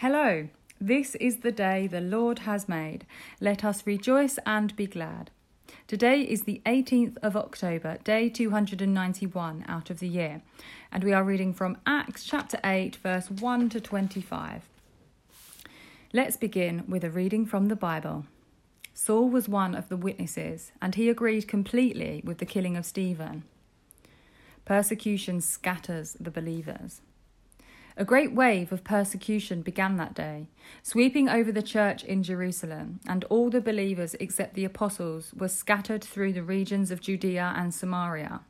Hello, this is the day the Lord has made. Let us rejoice and be glad. Today is the 18th of October, day 291 out of the year, and we are reading from Acts chapter 8, verse 1 to 25. Let's begin with a reading from the Bible. Saul was one of the witnesses, and he agreed completely with the killing of Stephen. Persecution scatters the believers. A great wave of persecution began that day, sweeping over the church in Jerusalem, and all the believers except the apostles were scattered through the regions of Judea and Samaria.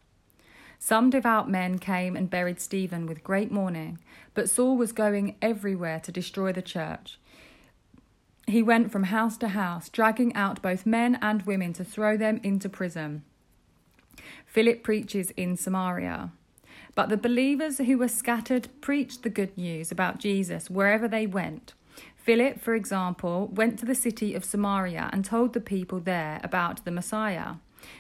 Some devout men came and buried Stephen with great mourning, but Saul was going everywhere to destroy the church. He went from house to house, dragging out both men and women to throw them into prison. Philip preaches in Samaria. But the believers who were scattered preached the good news about Jesus wherever they went. Philip, for example, went to the city of Samaria and told the people there about the Messiah.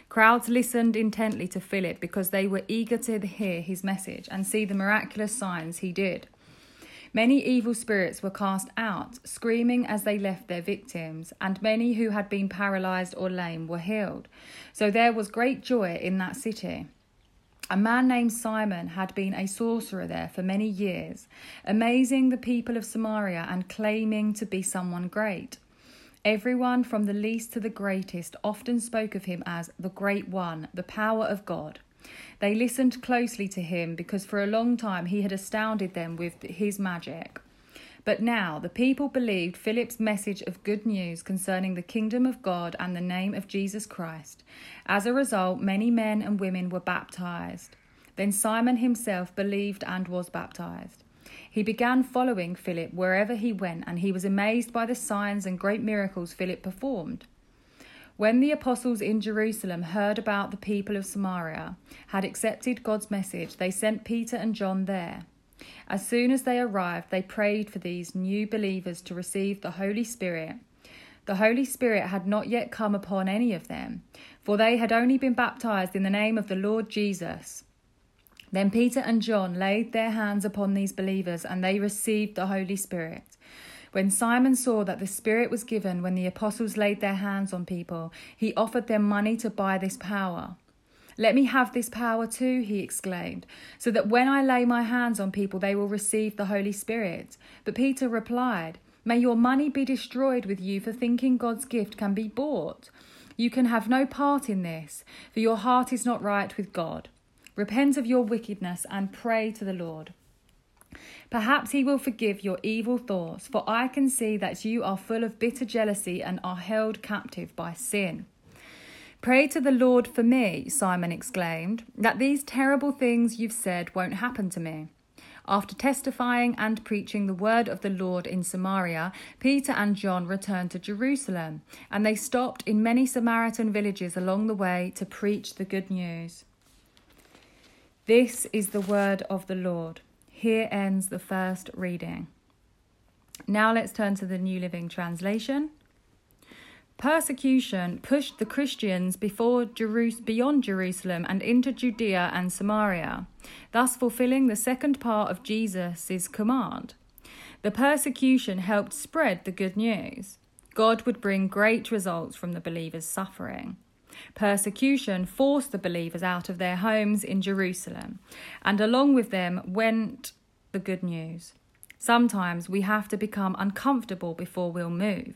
Crowds listened intently to Philip because they were eager to hear his message and see the miraculous signs he did. Many evil spirits were cast out, screaming as they left their victims, and many who had been paralyzed or lame were healed. So there was great joy in that city. A man named Simon had been a sorcerer there for many years, amazing the people of Samaria and claiming to be someone great. Everyone from the least to the greatest often spoke of him as the Great One, the power of God. They listened closely to him because for a long time he had astounded them with his magic. But now the people believed Philip's message of good news concerning the kingdom of God and the name of Jesus Christ. As a result, many men and women were baptized. Then Simon himself believed and was baptized. He began following Philip wherever he went, and he was amazed by the signs and great miracles Philip performed. When the apostles in Jerusalem heard about the people of Samaria had accepted God's message, they sent Peter and John there. As soon as they arrived, they prayed for these new believers to receive the Holy Spirit. The Holy Spirit had not yet come upon any of them, for they had only been baptized in the name of the Lord Jesus. Then Peter and John laid their hands upon these believers, and they received the Holy Spirit. When Simon saw that the Spirit was given when the apostles laid their hands on people, he offered them money to buy this power. Let me have this power too, he exclaimed, so that when I lay my hands on people, they will receive the Holy Spirit. But Peter replied, May your money be destroyed with you for thinking God's gift can be bought. You can have no part in this, for your heart is not right with God. Repent of your wickedness and pray to the Lord. Perhaps he will forgive your evil thoughts, for I can see that you are full of bitter jealousy and are held captive by sin. Pray to the Lord for me, Simon exclaimed, that these terrible things you've said won't happen to me. After testifying and preaching the word of the Lord in Samaria, Peter and John returned to Jerusalem, and they stopped in many Samaritan villages along the way to preach the good news. This is the word of the Lord. Here ends the first reading. Now let's turn to the New Living Translation. Persecution pushed the Christians before Jerus- beyond Jerusalem and into Judea and Samaria, thus fulfilling the second part of Jesus' command. The persecution helped spread the good news. God would bring great results from the believers' suffering. Persecution forced the believers out of their homes in Jerusalem, and along with them went the good news. Sometimes we have to become uncomfortable before we'll move.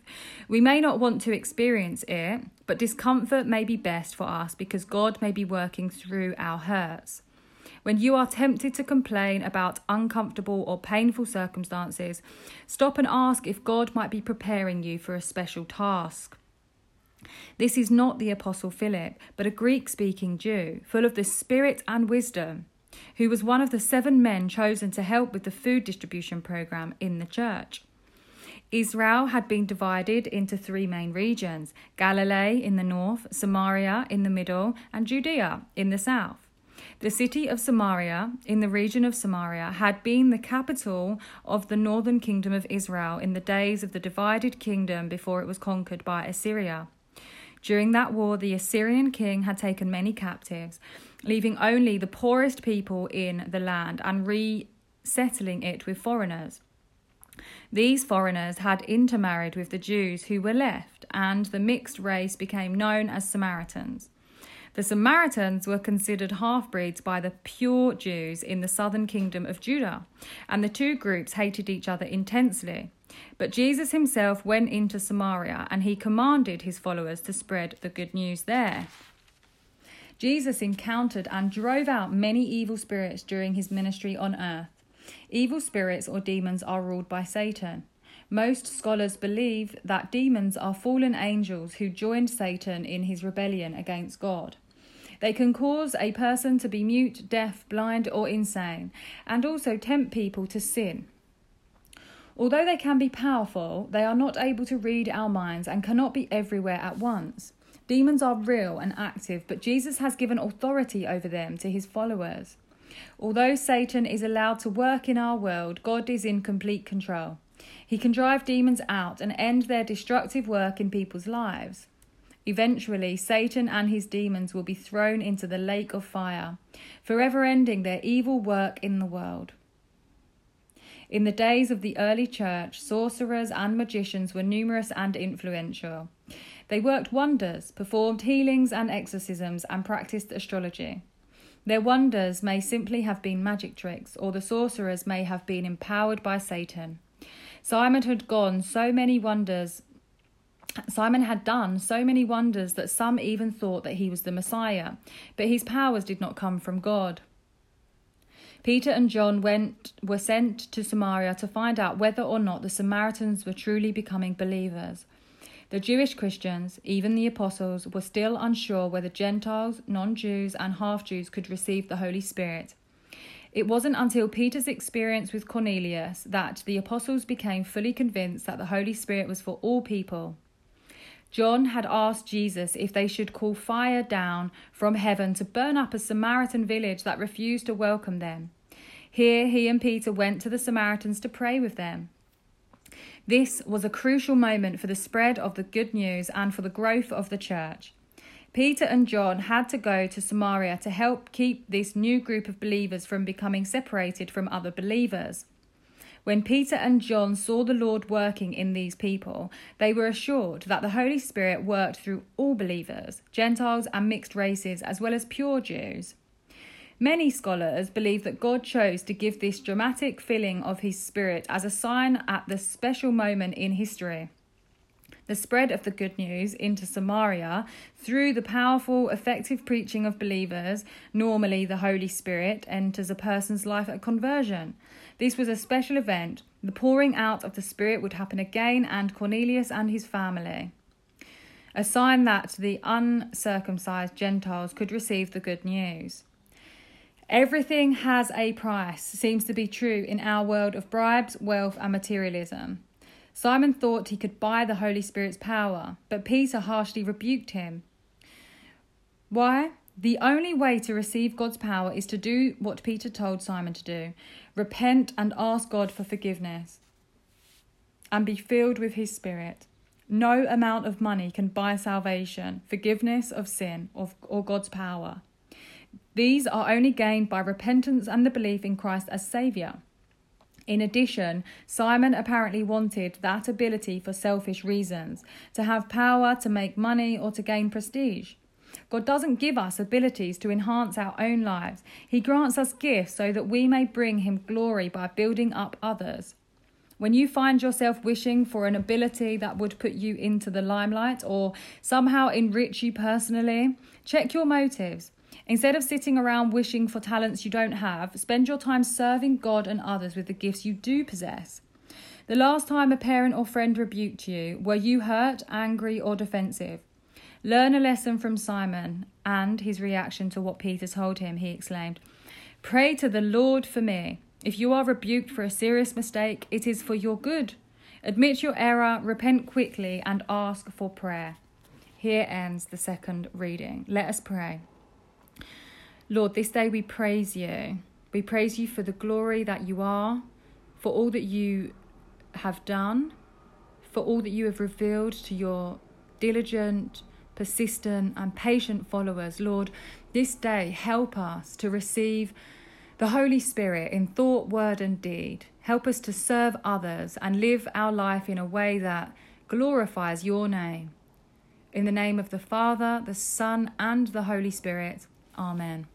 We may not want to experience it, but discomfort may be best for us because God may be working through our hurts. When you are tempted to complain about uncomfortable or painful circumstances, stop and ask if God might be preparing you for a special task. This is not the Apostle Philip, but a Greek speaking Jew, full of the Spirit and wisdom who was one of the seven men chosen to help with the food distribution program in the church. Israel had been divided into three main regions Galilee in the north, Samaria in the middle, and Judea in the south. The city of Samaria, in the region of Samaria, had been the capital of the northern kingdom of Israel in the days of the divided kingdom before it was conquered by Assyria. During that war, the Assyrian king had taken many captives, leaving only the poorest people in the land and resettling it with foreigners. These foreigners had intermarried with the Jews who were left, and the mixed race became known as Samaritans. The Samaritans were considered half breeds by the pure Jews in the southern kingdom of Judah, and the two groups hated each other intensely. But Jesus himself went into Samaria and he commanded his followers to spread the good news there. Jesus encountered and drove out many evil spirits during his ministry on earth. Evil spirits or demons are ruled by Satan. Most scholars believe that demons are fallen angels who joined Satan in his rebellion against God. They can cause a person to be mute, deaf, blind, or insane, and also tempt people to sin. Although they can be powerful, they are not able to read our minds and cannot be everywhere at once. Demons are real and active, but Jesus has given authority over them to his followers. Although Satan is allowed to work in our world, God is in complete control. He can drive demons out and end their destructive work in people's lives. Eventually, Satan and his demons will be thrown into the lake of fire, forever ending their evil work in the world. In the days of the early church, sorcerers and magicians were numerous and influential. They worked wonders, performed healings and exorcisms, and practiced astrology. Their wonders may simply have been magic tricks, or the sorcerers may have been empowered by Satan. Simon had gone so many wonders Simon had done so many wonders that some even thought that he was the Messiah, but his powers did not come from God. Peter and John went were sent to Samaria to find out whether or not the Samaritans were truly becoming believers. The Jewish Christians, even the apostles, were still unsure whether Gentiles, non Jews, and half Jews could receive the Holy Spirit. It wasn't until Peter's experience with Cornelius that the apostles became fully convinced that the Holy Spirit was for all people. John had asked Jesus if they should call fire down from heaven to burn up a Samaritan village that refused to welcome them. Here he and Peter went to the Samaritans to pray with them. This was a crucial moment for the spread of the good news and for the growth of the church. Peter and John had to go to Samaria to help keep this new group of believers from becoming separated from other believers. When Peter and John saw the Lord working in these people, they were assured that the Holy Spirit worked through all believers, Gentiles and mixed races, as well as pure Jews. Many scholars believe that God chose to give this dramatic filling of his Spirit as a sign at this special moment in history. The spread of the good news into Samaria through the powerful, effective preaching of believers, normally the Holy Spirit enters a person's life at conversion. This was a special event. The pouring out of the Spirit would happen again, and Cornelius and his family. A sign that the uncircumcised Gentiles could receive the good news. Everything has a price seems to be true in our world of bribes, wealth, and materialism. Simon thought he could buy the Holy Spirit's power, but Peter harshly rebuked him. Why? The only way to receive God's power is to do what Peter told Simon to do repent and ask God for forgiveness and be filled with His Spirit. No amount of money can buy salvation, forgiveness of sin, or, or God's power. These are only gained by repentance and the belief in Christ as Saviour. In addition, Simon apparently wanted that ability for selfish reasons to have power to make money or to gain prestige. God doesn't give us abilities to enhance our own lives. He grants us gifts so that we may bring Him glory by building up others. When you find yourself wishing for an ability that would put you into the limelight or somehow enrich you personally, check your motives. Instead of sitting around wishing for talents you don't have, spend your time serving God and others with the gifts you do possess. The last time a parent or friend rebuked you, were you hurt, angry, or defensive? Learn a lesson from Simon and his reaction to what Peter told him. He exclaimed, Pray to the Lord for me. If you are rebuked for a serious mistake, it is for your good. Admit your error, repent quickly, and ask for prayer. Here ends the second reading. Let us pray. Lord, this day we praise you. We praise you for the glory that you are, for all that you have done, for all that you have revealed to your diligent, persistent, and patient followers. Lord, this day help us to receive The Holy Spirit, in thought, word, and deed, help us to serve others and live our life in a way that glorifies your name. In the name of the Father, the Son, and the Holy Spirit. Amen.